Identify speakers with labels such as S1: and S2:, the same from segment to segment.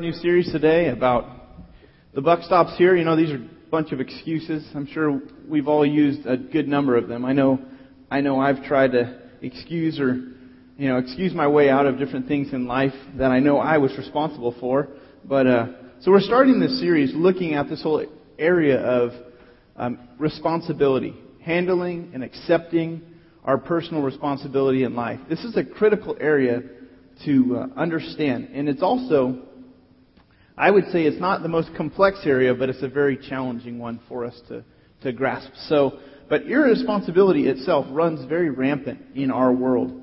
S1: new series today about the buck stops here. You know, these are a bunch of excuses. I'm sure we've all used a good number of them. I know, I know I've tried to excuse or, you know, excuse my way out of different things in life that I know I was responsible for. But, uh, so we're starting this series looking at this whole area of um, responsibility, handling and accepting our personal responsibility in life. This is a critical area to uh, understand, and it's also I would say it's not the most complex area, but it's a very challenging one for us to, to grasp. So, but irresponsibility itself runs very rampant in our world.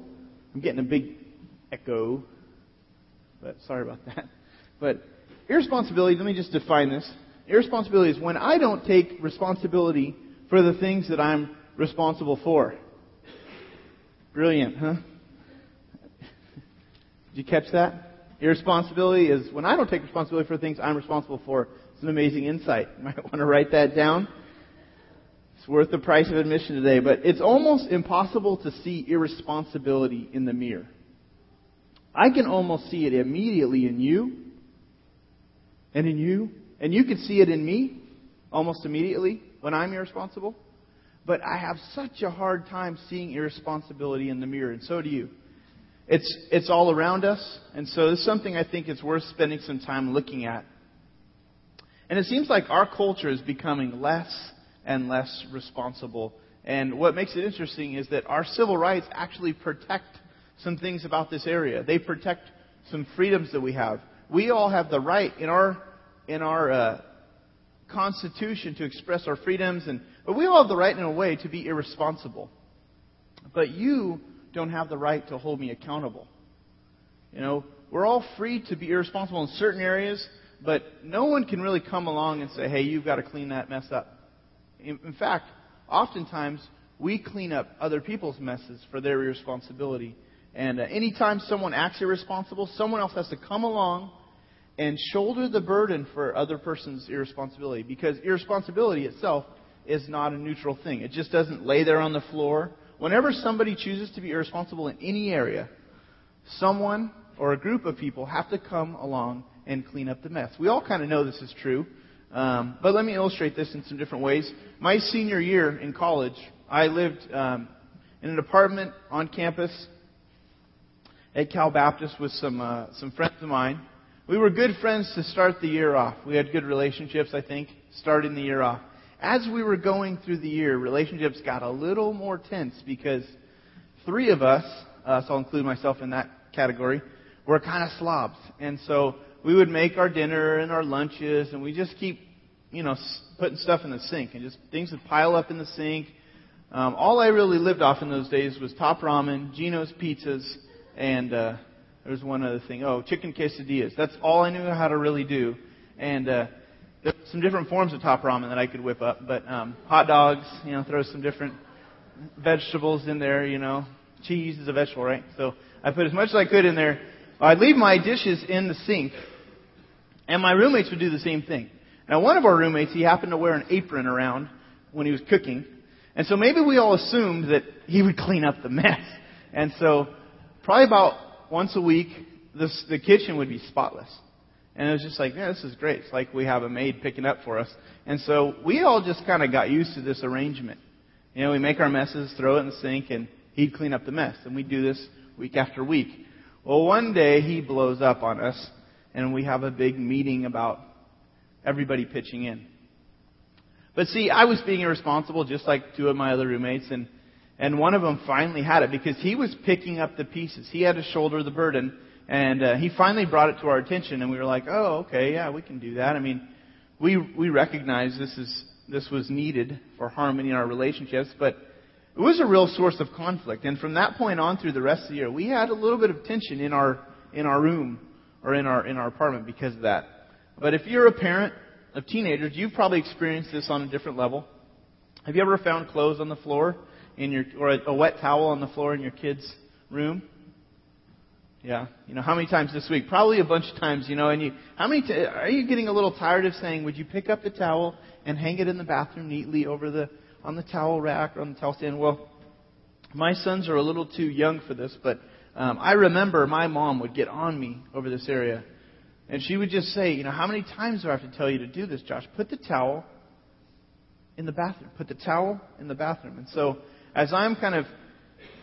S1: I'm getting a big echo, but sorry about that. But irresponsibility, let me just define this. Irresponsibility is when I don't take responsibility for the things that I'm responsible for. Brilliant, huh? Did you catch that? Irresponsibility is when I don't take responsibility for things I'm responsible for. It's an amazing insight. You might want to write that down. It's worth the price of admission today, but it's almost impossible to see irresponsibility in the mirror. I can almost see it immediately in you and in you, and you can see it in me almost immediately when I'm irresponsible. But I have such a hard time seeing irresponsibility in the mirror, and so do you. It's, it's all around us, and so it's something I think it's worth spending some time looking at. And it seems like our culture is becoming less and less responsible. And what makes it interesting is that our civil rights actually protect some things about this area. They protect some freedoms that we have. We all have the right in our in our uh, Constitution to express our freedoms, and but we all have the right in a way to be irresponsible. But you don't have the right to hold me accountable. You know, we're all free to be irresponsible in certain areas, but no one can really come along and say, hey, you've got to clean that mess up. In, in fact, oftentimes we clean up other people's messes for their irresponsibility. And uh, anytime someone acts irresponsible, someone else has to come along and shoulder the burden for other person's irresponsibility because irresponsibility itself is not a neutral thing. It just doesn't lay there on the floor whenever somebody chooses to be irresponsible in any area, someone or a group of people have to come along and clean up the mess. We all kind of know this is true, um, but let me illustrate this in some different ways. My senior year in college, I lived um, in an apartment on campus at Cal Baptist with some uh, some friends of mine. We were good friends to start the year off. We had good relationships, I think, starting the year off as we were going through the year, relationships got a little more tense because three of us, uh, so I'll include myself in that category, were kind of slobs. And so we would make our dinner and our lunches, and we just keep, you know, putting stuff in the sink, and just things would pile up in the sink. Um, all I really lived off in those days was top ramen, Jeno's pizzas, and uh, there was one other thing. Oh, chicken quesadillas. That's all I knew how to really do. And uh, there's some different forms of top ramen that I could whip up, but um, hot dogs, you know, throw some different vegetables in there, you know. Cheese is a vegetable, right? So I put as much as I could in there. I'd leave my dishes in the sink, and my roommates would do the same thing. Now, one of our roommates, he happened to wear an apron around when he was cooking, and so maybe we all assumed that he would clean up the mess. And so, probably about once a week, this, the kitchen would be spotless. And it was just like, yeah, this is great. It's like we have a maid picking up for us. And so we all just kind of got used to this arrangement. You know, we make our messes, throw it in the sink, and he'd clean up the mess. And we do this week after week. Well, one day he blows up on us, and we have a big meeting about everybody pitching in. But see, I was being irresponsible, just like two of my other roommates, and and one of them finally had it because he was picking up the pieces. He had to shoulder the burden and uh, he finally brought it to our attention, and we were like, "Oh, okay, yeah, we can do that." I mean, we we recognize this is this was needed for harmony in our relationships, but it was a real source of conflict. And from that point on through the rest of the year, we had a little bit of tension in our in our room or in our in our apartment because of that. But if you're a parent of teenagers, you've probably experienced this on a different level. Have you ever found clothes on the floor in your or a, a wet towel on the floor in your kid's room? Yeah. You know, how many times this week? Probably a bunch of times, you know, and you, how many, t- are you getting a little tired of saying, would you pick up the towel and hang it in the bathroom neatly over the, on the towel rack or on the towel stand? Well, my sons are a little too young for this, but um, I remember my mom would get on me over this area. And she would just say, you know, how many times do I have to tell you to do this, Josh? Put the towel in the bathroom. Put the towel in the bathroom. And so, as I'm kind of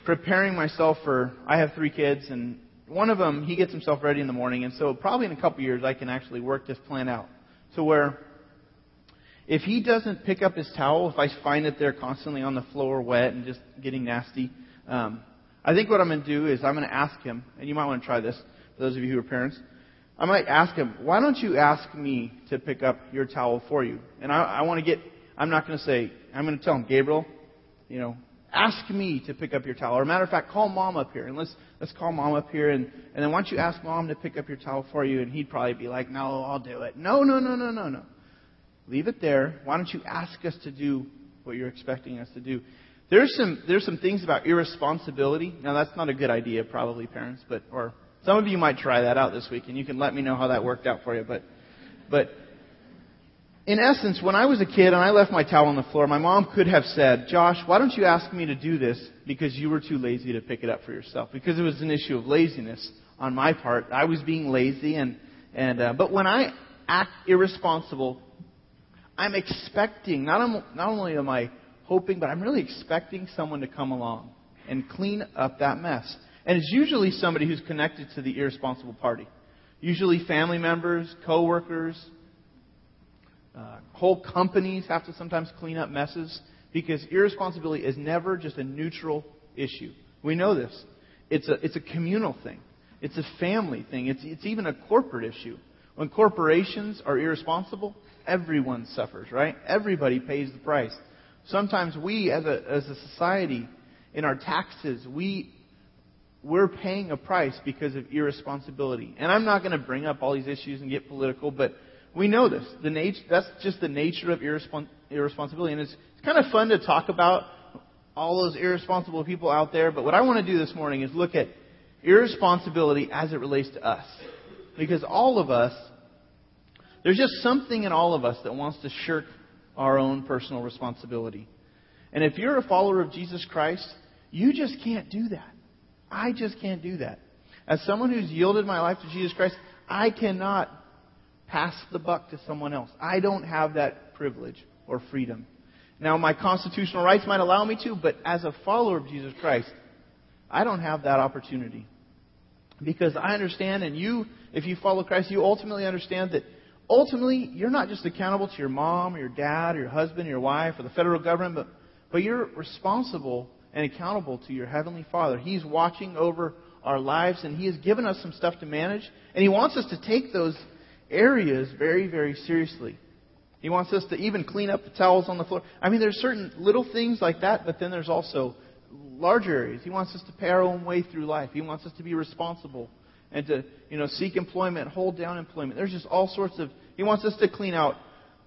S1: preparing myself for, I have three kids, and one of them, he gets himself ready in the morning, and so probably in a couple years, I can actually work this plan out. So where, if he doesn't pick up his towel, if I find that they're constantly on the floor wet and just getting nasty, um, I think what I'm going to do is I'm going to ask him, and you might want to try this, for those of you who are parents. I might ask him, why don't you ask me to pick up your towel for you? And I, I want to get, I'm not going to say, I'm going to tell him, Gabriel, you know, ask me to pick up your towel. Or matter of fact, call mom up here and let's let's call mom up here and, and then why don't you ask mom to pick up your towel for you? And he'd probably be like, No, I'll do it. No, no, no, no, no, no. Leave it there. Why don't you ask us to do what you're expecting us to do? There's some there's some things about irresponsibility. Now that's not a good idea, probably parents, but or some of you might try that out this week and you can let me know how that worked out for you. But but in essence, when I was a kid and I left my towel on the floor, my mom could have said, Josh, why don't you ask me to do this because you were too lazy to pick it up for yourself? Because it was an issue of laziness on my part. I was being lazy and, and, uh, but when I act irresponsible, I'm expecting, not, not only am I hoping, but I'm really expecting someone to come along and clean up that mess. And it's usually somebody who's connected to the irresponsible party. Usually family members, coworkers, uh, whole companies have to sometimes clean up messes because irresponsibility is never just a neutral issue. We know this. It's a, it's a communal thing. It's a family thing. It's, it's even a corporate issue. When corporations are irresponsible, everyone suffers, right? Everybody pays the price. Sometimes we, as a, as a society, in our taxes, we, we're paying a price because of irresponsibility. And I'm not going to bring up all these issues and get political, but we know this. The nature, that's just the nature of irrespons- irresponsibility. And it's, it's kind of fun to talk about all those irresponsible people out there. But what I want to do this morning is look at irresponsibility as it relates to us. Because all of us, there's just something in all of us that wants to shirk our own personal responsibility. And if you're a follower of Jesus Christ, you just can't do that. I just can't do that. As someone who's yielded my life to Jesus Christ, I cannot pass the buck to someone else. I don't have that privilege or freedom. Now, my constitutional rights might allow me to, but as a follower of Jesus Christ, I don't have that opportunity. Because I understand, and you, if you follow Christ, you ultimately understand that ultimately you're not just accountable to your mom or your dad or your husband or your wife or the federal government, but, but you're responsible and accountable to your Heavenly Father. He's watching over our lives, and He has given us some stuff to manage, and He wants us to take those areas very, very seriously. He wants us to even clean up the towels on the floor. I mean, there's certain little things like that, but then there's also larger areas. He wants us to pay our own way through life. He wants us to be responsible and to, you know, seek employment, hold down employment. There's just all sorts of. He wants us to clean out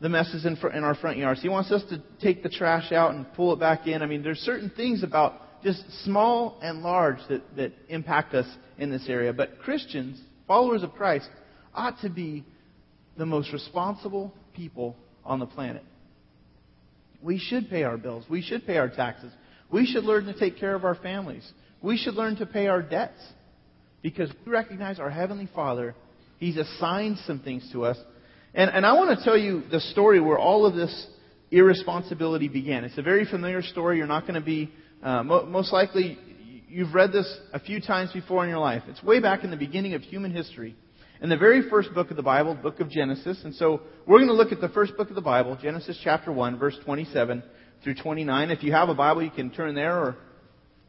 S1: the messes in, front, in our front yards. He wants us to take the trash out and pull it back in. I mean, there's certain things about just small and large that, that impact us in this area. But Christians, followers of Christ, ought to be the most responsible people on the planet. We should pay our bills. We should pay our taxes. We should learn to take care of our families. We should learn to pay our debts. Because we recognize our Heavenly Father, He's assigned some things to us. And, and I want to tell you the story where all of this irresponsibility began. It's a very familiar story. You're not going to be, uh, mo- most likely, you've read this a few times before in your life. It's way back in the beginning of human history in the very first book of the Bible, book of Genesis. And so we're going to look at the first book of the Bible, Genesis chapter 1, verse 27 through 29. If you have a Bible, you can turn there or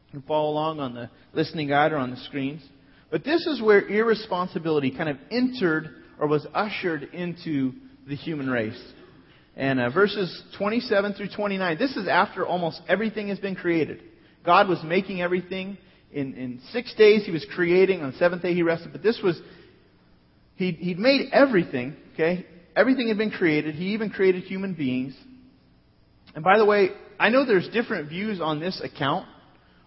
S1: you can follow along on the listening guide or on the screens. But this is where irresponsibility kind of entered or was ushered into the human race. And uh, verses 27 through 29, this is after almost everything has been created. God was making everything. In, in six days, He was creating. On the seventh day, He rested. But this was He'd, he'd made everything, okay? Everything had been created. He even created human beings. And by the way, I know there's different views on this account,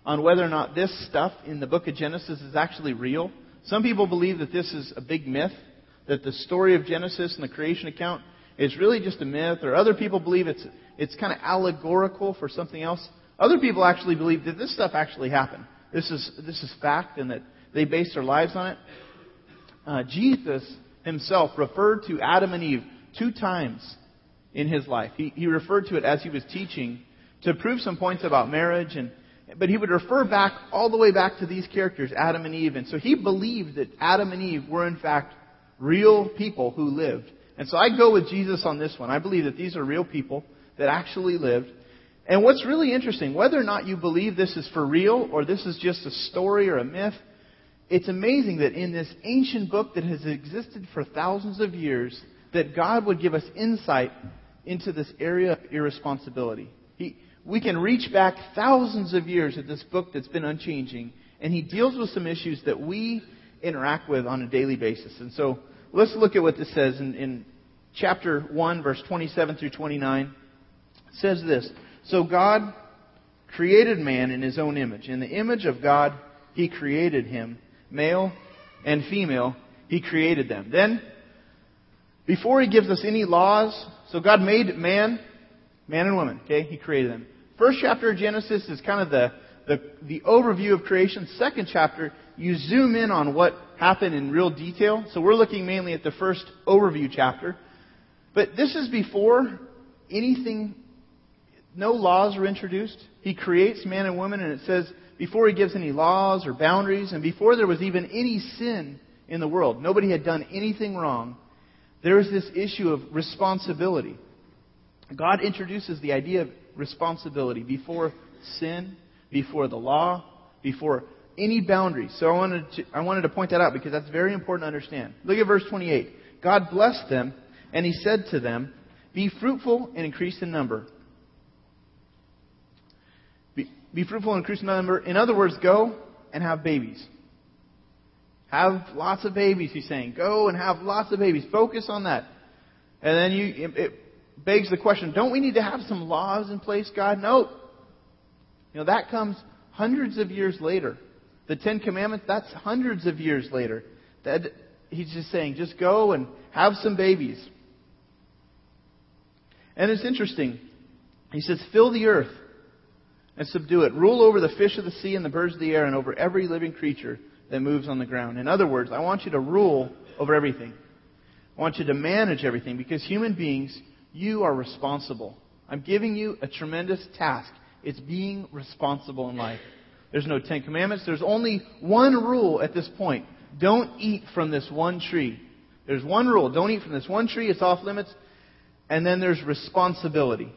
S1: on whether or not this stuff in the book of Genesis is actually real. Some people believe that this is a big myth, that the story of Genesis and the creation account is really just a myth, or other people believe it's, it's kind of allegorical for something else. Other people actually believe that this stuff actually happened. This is, this is fact and that they base their lives on it uh, Jesus himself referred to Adam and Eve two times in his life. He, he referred to it as he was teaching to prove some points about marriage and but he would refer back all the way back to these characters, Adam and Eve. And so he believed that Adam and Eve were in fact real people who lived. And so I go with Jesus on this one. I believe that these are real people that actually lived. And what's really interesting, whether or not you believe this is for real or this is just a story or a myth, it's amazing that in this ancient book that has existed for thousands of years, that God would give us insight into this area of irresponsibility. He, we can reach back thousands of years at this book that's been unchanging, and he deals with some issues that we interact with on a daily basis. And so let's look at what this says in, in chapter 1, verse 27 through 29. It says this So God created man in his own image. In the image of God, he created him. Male and female, he created them. Then, before he gives us any laws, so God made man Man and woman, okay? He created them. First chapter of Genesis is kind of the, the, the overview of creation. Second chapter, you zoom in on what happened in real detail. So we're looking mainly at the first overview chapter. But this is before anything, no laws are introduced. He creates man and woman, and it says before he gives any laws or boundaries, and before there was even any sin in the world, nobody had done anything wrong, there is this issue of responsibility. God introduces the idea of responsibility before sin, before the law, before any boundaries. So I wanted to, I wanted to point that out because that's very important to understand. Look at verse 28. God blessed them, and he said to them, Be fruitful and increase in number. Be, be fruitful and increase in number. In other words, go and have babies. Have lots of babies, he's saying. Go and have lots of babies. Focus on that. And then you, it, begs the question, don't we need to have some laws in place, God? No. You know, that comes hundreds of years later. The Ten Commandments, that's hundreds of years later. That, he's just saying, just go and have some babies. And it's interesting. He says, fill the earth and subdue it. Rule over the fish of the sea and the birds of the air and over every living creature that moves on the ground. In other words, I want you to rule over everything. I want you to manage everything because human beings you are responsible. I'm giving you a tremendous task. It's being responsible in life. There's no Ten Commandments. There's only one rule at this point. Don't eat from this one tree. There's one rule. Don't eat from this one tree. It's off limits. And then there's responsibility.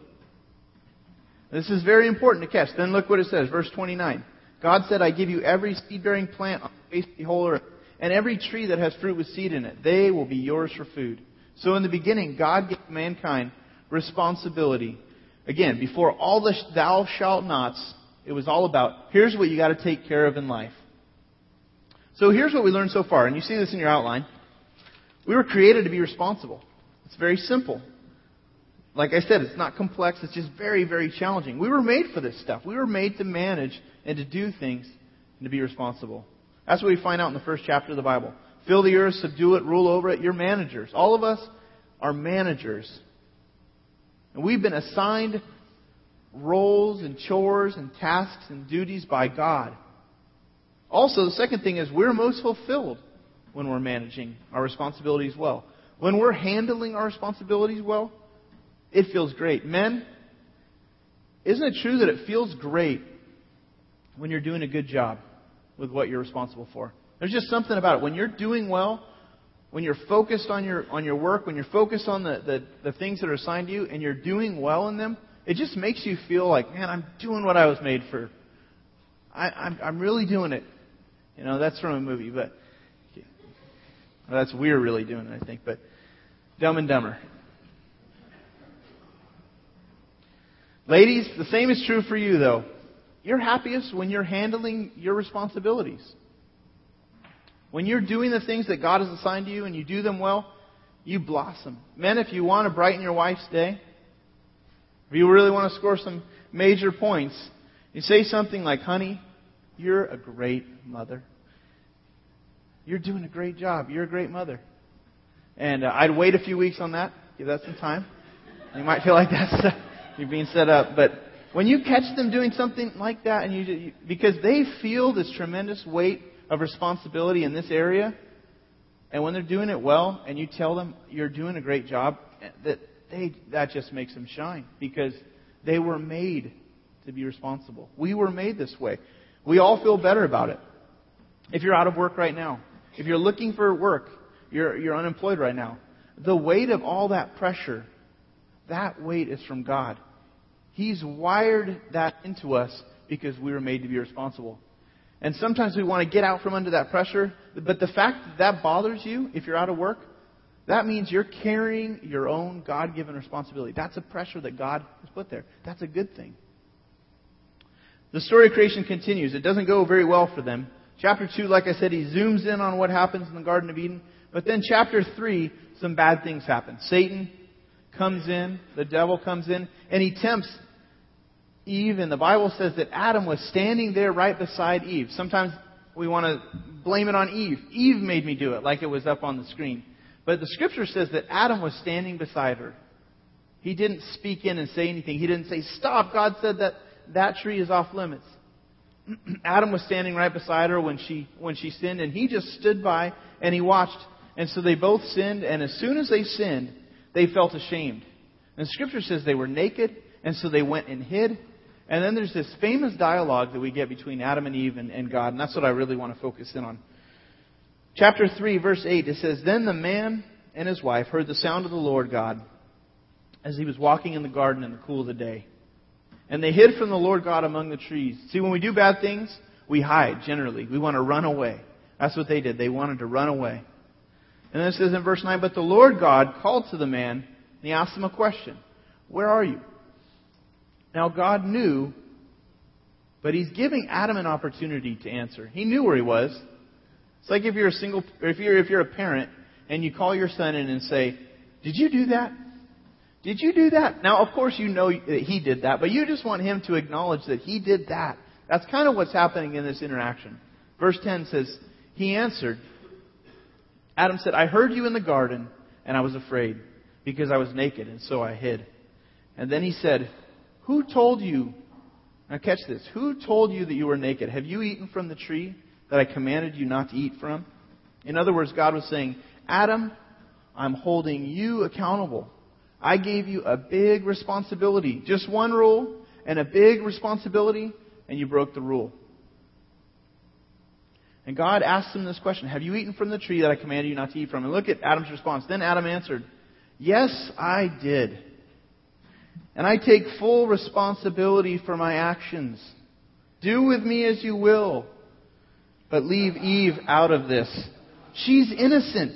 S1: This is very important to catch. Then look what it says. Verse 29. God said, I give you every seed bearing plant on the face of the whole earth, and every tree that has fruit with seed in it. They will be yours for food. So in the beginning, God gave mankind responsibility. Again, before all the thou shalt nots, it was all about here's what you got to take care of in life. So here's what we learned so far, and you see this in your outline. We were created to be responsible. It's very simple. Like I said, it's not complex, it's just very, very challenging. We were made for this stuff. We were made to manage and to do things and to be responsible. That's what we find out in the first chapter of the Bible. Fill the earth, subdue it, rule over it. You're managers. All of us are managers. And we've been assigned roles and chores and tasks and duties by God. Also, the second thing is we're most fulfilled when we're managing our responsibilities well. When we're handling our responsibilities well, it feels great. Men, isn't it true that it feels great when you're doing a good job with what you're responsible for? There's just something about it. When you're doing well, when you're focused on your on your work, when you're focused on the, the, the things that are assigned to you and you're doing well in them, it just makes you feel like, man, I'm doing what I was made for. I, I'm I'm really doing it. You know, that's from a movie, but well, that's we're really doing it, I think. But Dumb and Dumber. Ladies, the same is true for you, though. You're happiest when you're handling your responsibilities. When you're doing the things that God has assigned to you and you do them well, you blossom. Men, if you want to brighten your wife's day, if you really want to score some major points, you say something like, honey, you're a great mother. You're doing a great job. You're a great mother. And uh, I'd wait a few weeks on that. Give that some time. You might feel like that's you're being set up, but when you catch them doing something like that, and you, because they feel this tremendous weight of responsibility in this area, And when they're doing it well and you tell them you're doing a great job, that they that just makes them shine because they were made to be responsible. We were made this way. We all feel better about it. If you're out of work right now, if you're looking for work, you're, you're unemployed right now, the weight of all that pressure, that weight is from God. He's wired that into us because we were made to be responsible. And sometimes we want to get out from under that pressure, but the fact that that bothers you if you're out of work, that means you're carrying your own God given responsibility. That's a pressure that God has put there. That's a good thing. The story of creation continues. It doesn't go very well for them. Chapter 2, like I said, he zooms in on what happens in the Garden of Eden. But then chapter 3, some bad things happen. Satan comes in, the devil comes in, and he tempts Eve, and the Bible says that Adam was standing there right beside Eve. Sometimes we want to blame it on Eve. Eve made me do it, like it was up on the screen. But the scripture says that Adam was standing beside her. He didn't speak in and say anything. He didn't say, Stop, God said that that tree is off limits. Adam was standing right beside her when she when she sinned, and he just stood by and he watched. And so they both sinned, and as soon as they sinned, they felt ashamed. And scripture says they were naked, and so they went and hid. And then there's this famous dialogue that we get between Adam and Eve and, and God, and that's what I really want to focus in on. Chapter 3, verse 8, it says, Then the man and his wife heard the sound of the Lord God as he was walking in the garden in the cool of the day. And they hid from the Lord God among the trees. See, when we do bad things, we hide generally. We want to run away. That's what they did. They wanted to run away. And then it says in verse 9, But the Lord God called to the man, and he asked him a question Where are you? Now, God knew, but he's giving Adam an opportunity to answer. He knew where he was. It's like if you're a single, if you're, if you're a parent and you call your son in and say, Did you do that? Did you do that? Now, of course, you know that he did that, but you just want him to acknowledge that he did that. That's kind of what's happening in this interaction. Verse 10 says, He answered, Adam said, I heard you in the garden, and I was afraid, because I was naked, and so I hid. And then he said, Who told you? Now catch this. Who told you that you were naked? Have you eaten from the tree that I commanded you not to eat from? In other words, God was saying, Adam, I'm holding you accountable. I gave you a big responsibility. Just one rule and a big responsibility, and you broke the rule. And God asked him this question Have you eaten from the tree that I commanded you not to eat from? And look at Adam's response. Then Adam answered, Yes, I did. And I take full responsibility for my actions. Do with me as you will. But leave Eve out of this. She's innocent.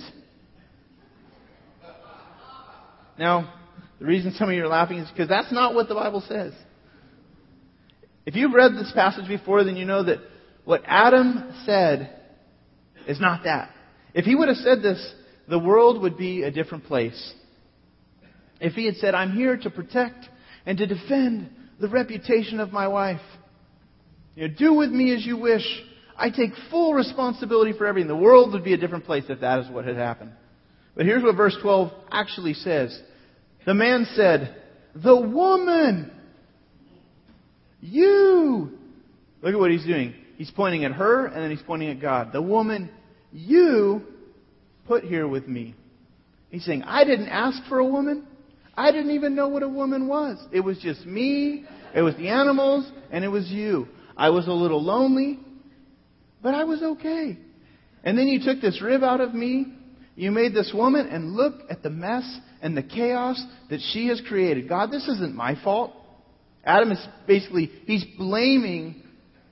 S1: Now, the reason some of you are laughing is because that's not what the Bible says. If you've read this passage before, then you know that what Adam said is not that. If he would have said this, the world would be a different place. If he had said, I'm here to protect and to defend the reputation of my wife, you know, do with me as you wish. I take full responsibility for everything. The world would be a different place if that is what had happened. But here's what verse 12 actually says. The man said, The woman, you. Look at what he's doing. He's pointing at her and then he's pointing at God. The woman you put here with me. He's saying, I didn't ask for a woman. I didn't even know what a woman was. It was just me, it was the animals, and it was you. I was a little lonely, but I was okay. And then you took this rib out of me, you made this woman, and look at the mess and the chaos that she has created. God, this isn't my fault. Adam is basically, he's blaming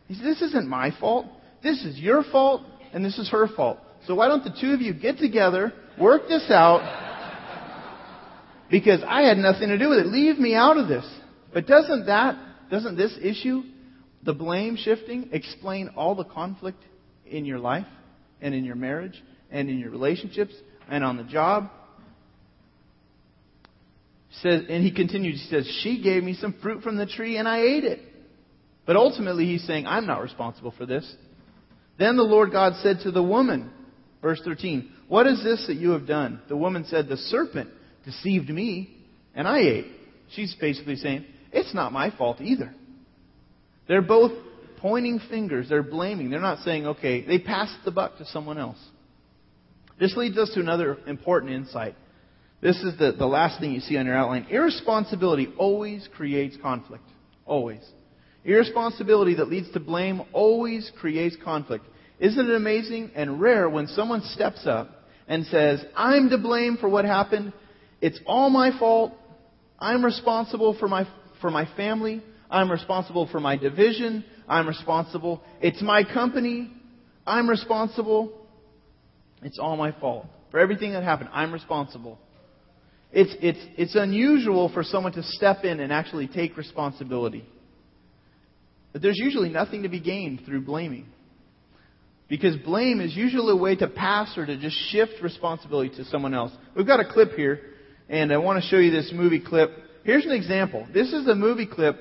S1: he said, This isn't my fault. This is your fault, and this is her fault. So why don't the two of you get together, work this out, because I had nothing to do with it. Leave me out of this. But doesn't that, doesn't this issue, the blame shifting, explain all the conflict in your life and in your marriage and in your relationships and on the job? Says, and he continues, he says, She gave me some fruit from the tree and I ate it. But ultimately, he's saying, I'm not responsible for this. Then the Lord God said to the woman, verse 13, What is this that you have done? The woman said, The serpent deceived me, and I ate. She's basically saying, It's not my fault either. They're both pointing fingers. They're blaming. They're not saying, okay, they passed the buck to someone else. This leads us to another important insight. This is the, the last thing you see on your outline. Irresponsibility always creates conflict. Always. Irresponsibility that leads to blame always creates conflict. Isn't it amazing and rare when someone steps up and says, I'm to blame for what happened. It's all my fault. I'm responsible for my, for my family. I'm responsible for my division. I'm responsible. It's my company. I'm responsible. It's all my fault. For everything that happened, I'm responsible. It's, it's, it's unusual for someone to step in and actually take responsibility. But there's usually nothing to be gained through blaming. Because blame is usually a way to pass or to just shift responsibility to someone else. We've got a clip here, and I want to show you this movie clip. Here's an example. This is a movie clip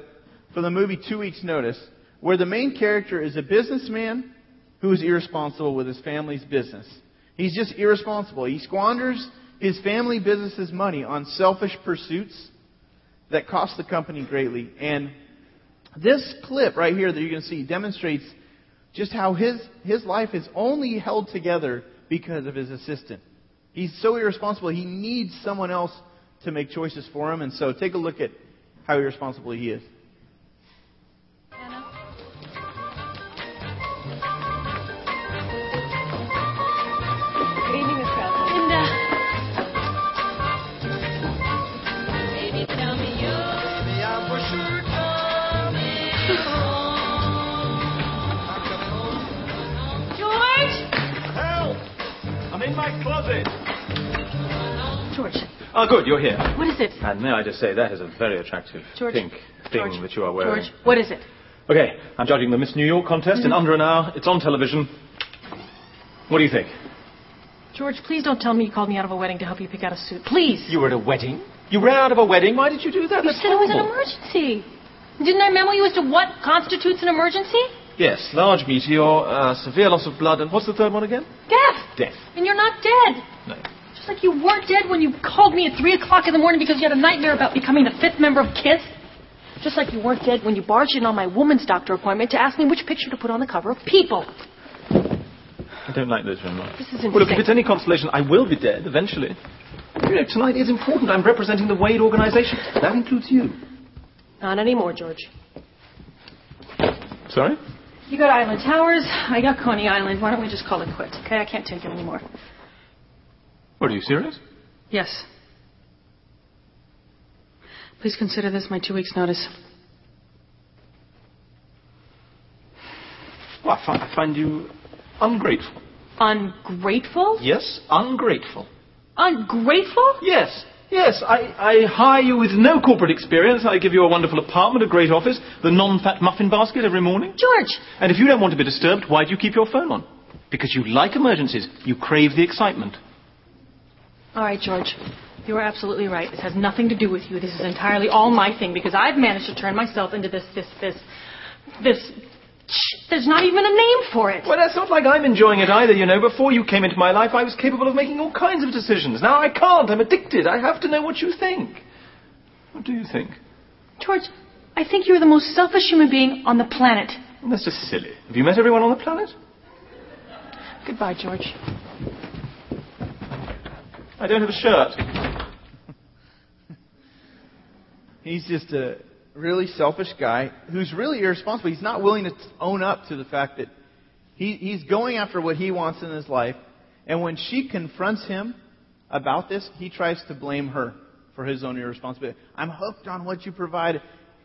S1: from the movie Two Weeks Notice, where the main character is a businessman who is irresponsible with his family's business. He's just irresponsible. He squanders his family business's money on selfish pursuits that cost the company greatly. And this clip right here that you can see demonstrates just how his, his life is only held together because of his assistant. He's so irresponsible, he needs someone else to make choices for him. And so take a look at how irresponsible he is.
S2: George.
S3: Oh, good, you're here.
S2: What is it?
S3: And may I just say, that is a very attractive
S2: George.
S3: pink thing
S2: George.
S3: that you are wearing.
S2: George, what is it?
S3: Okay, I'm judging the Miss New York contest
S2: Mm-hmm.
S3: in under an hour. It's on television. What do you think?
S2: George, please don't tell me you called me out of a wedding to help you pick out a suit. Please.
S3: You were at a wedding? You ran out of a wedding? Why did you do that?
S2: You
S3: That's
S2: said it was an emergency. Didn't I memo you as to what constitutes an emergency?
S3: Yes, large meteor, uh, severe loss of blood, and what's the third one again?
S2: Death.
S3: Death.
S2: And you're not dead.
S3: No.
S2: Just like you weren't dead when you called me at 3 o'clock in the morning because you had a nightmare about becoming the fifth member of KISS. Just like you weren't dead when you barged in on my woman's doctor appointment to ask me which picture to put on the cover of People.
S3: I don't like those very much.
S2: This is
S3: Well, look, if it's any consolation, I will be dead eventually. You know, tonight is important. I'm representing the Wade organization. That includes you.
S2: Not anymore, George.
S3: Sorry?
S2: You got Island Towers, I got Coney Island. Why don't we just call it quits, okay? I can't take it anymore.
S3: What, are you serious?
S2: Yes. Please consider this my two weeks' notice.
S3: Well, I, fi- I find you ungrateful.
S2: Ungrateful?
S3: Yes, ungrateful.
S2: Ungrateful?
S3: Yes, yes. I, I hire you with no corporate experience. I give you a wonderful apartment, a great office, the non-fat muffin basket every morning.
S2: George!
S3: And if you don't want to be disturbed, why do you keep your phone on? Because you like emergencies. You crave the excitement.
S2: All right, George. You are absolutely right. This has nothing to do with you. This is entirely all my thing because I've managed to turn myself into this, this, this, this. There's not even a name for it.
S3: Well, that's not like I'm enjoying it either, you know. Before you came into my life, I was capable of making all kinds of decisions. Now I can't. I'm addicted. I have to know what you think. What do you think?
S2: George, I think you're the most selfish human being on the planet.
S3: Well, that's just silly. Have you met everyone on the planet?
S2: Goodbye, George.
S3: I don't have a shirt.
S1: He's just a really selfish guy who's really irresponsible. He's not willing to own up to the fact that he, he's going after what he wants in his life. And when she confronts him about this, he tries to blame her for his own irresponsibility. I'm hooked on what you provide.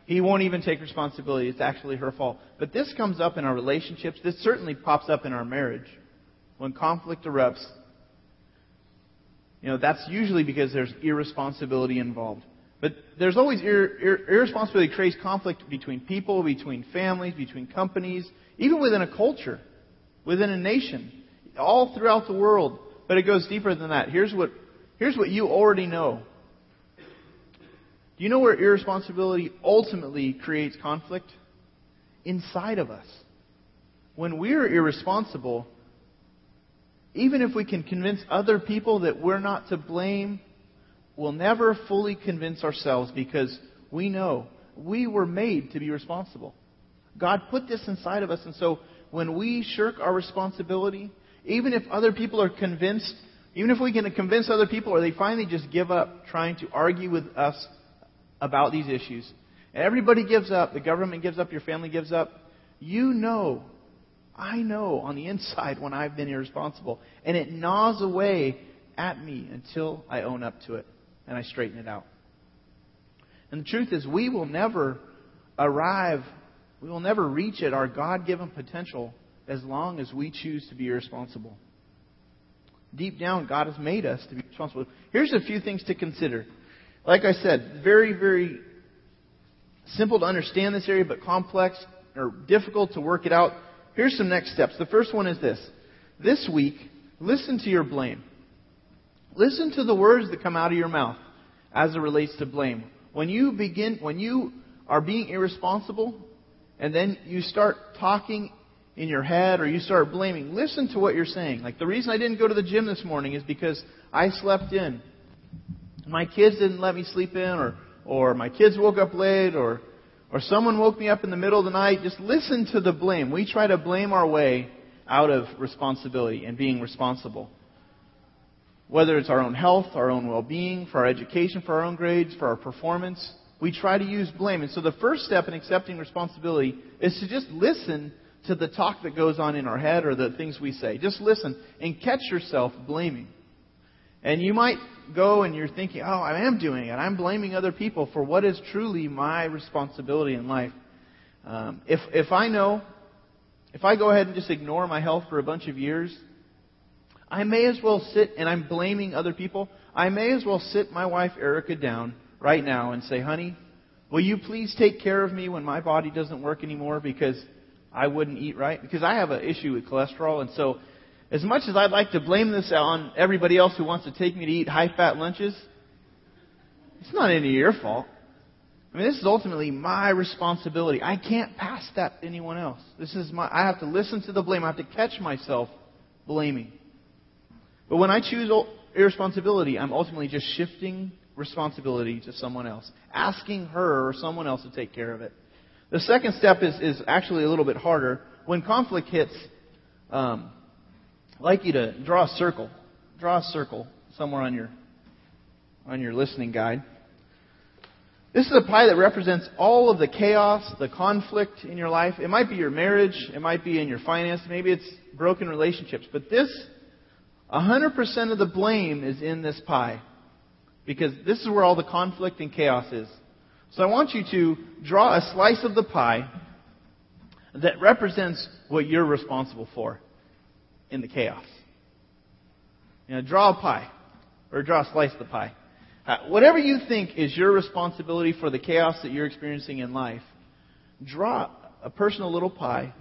S1: He won't even take responsibility. It's actually her fault. But this comes up in our relationships. This certainly pops up in our marriage. When conflict erupts, you know, that's usually because there's irresponsibility involved. But there's always ir- ir- irresponsibility creates conflict between people, between families, between companies, even within a culture, within a nation, all throughout the world. But it goes deeper than that. Here's what, here's what you already know. Do you know where irresponsibility ultimately creates conflict? Inside of us. When we're irresponsible, even if we can convince other people that we're not to blame, we'll never fully convince ourselves because we know we were made to be responsible. God put this inside of us, and so when we shirk our responsibility, even if other people are convinced Even if we can convince other people or they finally just give up trying to argue with us about these issues, everybody gives up, the government gives up, your family gives up, you know, I know on the inside when I've been irresponsible. And it gnaws away at me until I own up to it and I straighten it out. And the truth is, we will never arrive, we will never reach at our God given potential as long as we choose to be irresponsible. Deep down, God has made us to be responsible. Here's a few things to consider. Like I said, very, very simple to understand this area, but complex or difficult to work it out. Here's some next steps. The first one is this. This week, listen to your blame. Listen to the words that come out of your mouth as it relates to blame. When you begin, when you are being irresponsible, and then you start talking in your head or you start blaming, listen to what you're saying. Like the reason I didn't go to the gym this morning is because I slept in. My kids didn't let me sleep in or or my kids woke up late or or someone woke me up in the middle of the night. Just listen to the blame. We try to blame our way out of responsibility and being responsible. Whether it's our own health, our own well-being, for our education, for our own grades, for our performance, we try to use blame. And so the first step in accepting responsibility is to just listen to the talk that goes on in our head or the things we say. Just listen and catch yourself blaming. And you might go and you're thinking, oh, I am doing it. I'm blaming other people for what is truly my responsibility in life. Um, if, if I know, if I go ahead and just ignore my health for a bunch of years, I may as well sit, and I'm blaming other people, I may as well sit my wife Erica down right now and say, honey, will you please take care of me when my body doesn't work anymore because I wouldn't eat right because I have an issue with cholesterol. And so, as much as I'd like to blame this on everybody else who wants to take me to eat high fat lunches, it's not any of your fault. I mean, this is ultimately my responsibility. I can't pass that to anyone else. This is my, I have to listen to the blame. I have to catch myself blaming. But when I choose irresponsibility, I'm ultimately just shifting responsibility to someone else, asking her or someone else to take care of it. The second step is, is actually a little bit harder. When conflict hits, um, I'd like you to draw a circle. Draw a circle somewhere on your on your listening guide. This is a pie that represents all of the chaos, the conflict in your life. It might be your marriage, it might be in your finance, maybe it's broken relationships. But this, 100% of the blame is in this pie. Because this is where all the conflict and chaos is. So I want you to draw a slice of the pie that represents what you're responsible for in the chaos. You know, draw a pie or draw a slice of the pie. Uh, whatever you think is your responsibility for the chaos that you're experiencing in life, draw a personal little pie.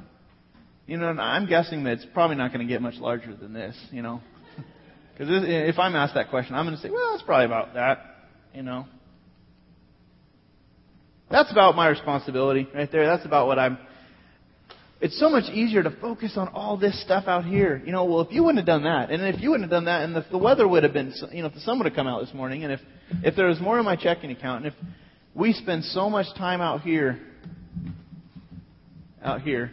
S1: You know, I'm guessing that it's probably not going to get much larger than this, you know. Because if I'm asked that question, I'm going to say, well, it's probably about that, you know. That's about my responsibility right there. That's about what I'm. It's so much easier to focus on all this stuff out here. You know, well, if you wouldn't have done that, and if you wouldn't have done that, and if the weather would have been, you know, if the sun would have come out this morning, and if if there was more in my checking account, and if we spend so much time out here, out here.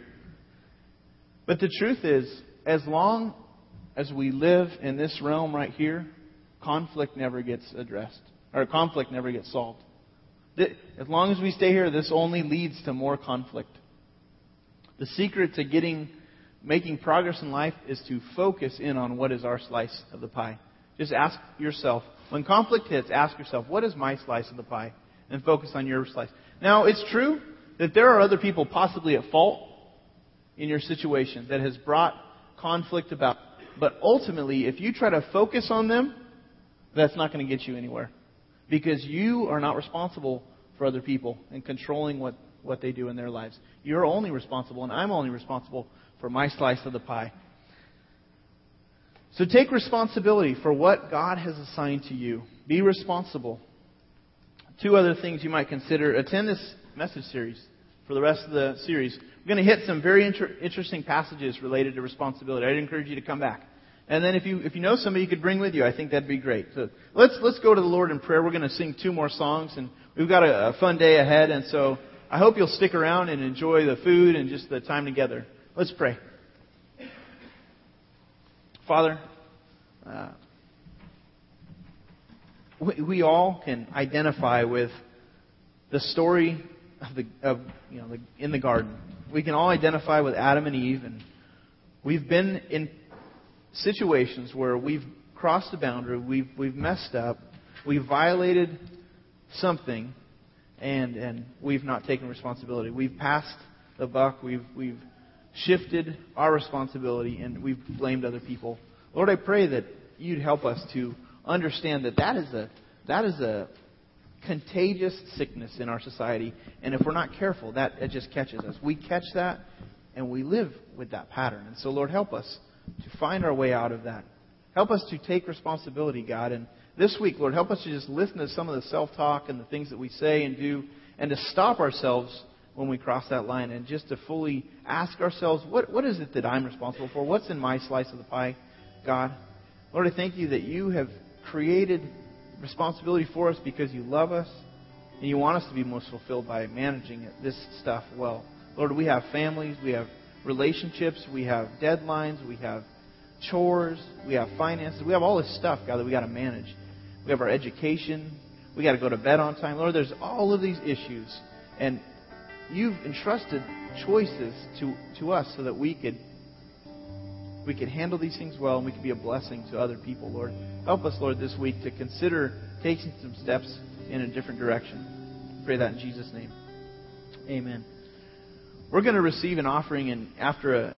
S1: But the truth is, as long as we live in this realm right here, conflict never gets addressed, or conflict never gets solved. As long as we stay here, this only leads to more conflict. The secret to getting, making progress in life is to focus in on what is our slice of the pie. Just ask yourself, when conflict hits, ask yourself, what is my slice of the pie? And focus on your slice. Now, it's true that there are other people possibly at fault in your situation that has brought conflict about. But ultimately, if you try to focus on them, that's not going to get you anywhere because you are not responsible for other people and controlling what, what they do in their lives. You're only responsible, and I'm only responsible for my slice of the pie. So take responsibility for what God has assigned to you. Be responsible. Two other things you might consider. Attend this message series for the rest of the series. We're going to hit some very inter- interesting passages related to responsibility. I'd encourage you to come back. And then if you, if you know somebody you could bring with you, I think that'd be great. So let's, let's go to the Lord in prayer. We're going to sing two more songs and we've got a, a fun day ahead. And so I hope you'll stick around and enjoy the food and just the time together. Let's pray. Father, uh, we, we all can identify with the story of the of you know the, in the garden. We can all identify with Adam and Eve, and we've been in situations where we've crossed the boundary, we've we've messed up, we've violated something, and and we've not taken responsibility. We've passed the buck. We've we've shifted our responsibility, and we've blamed other people. Lord, I pray that you'd help us to understand that that is a that is a contagious sickness in our society, and if we're not careful, that it just catches us. We catch that, and we live with that pattern. And so, Lord, help us to find our way out of that. Help us to take responsibility, God. And this week, Lord, help us to just listen to some of the self-talk and the things that we say and do, and to stop ourselves when we cross that line, and just to fully ask ourselves, what what is it that I'm responsible for? What's in my slice of the pie, God? Lord, I thank you that you have created responsibility for us because you love us and you want us to be most fulfilled by managing it, this stuff well. Lord, we have families, we have relationships, we have deadlines, we have chores, we have finances, we have all this stuff, God, that we got to manage. We have our education, we got to go to bed on time. Lord, there's all of these issues, and you've entrusted choices to to us so that we could we could handle these things well and we could be a blessing to other people, Lord. Help us, Lord, this week to consider taking some steps in a different direction. Pray that in Jesus' name. Amen. We're going to receive an offering and after a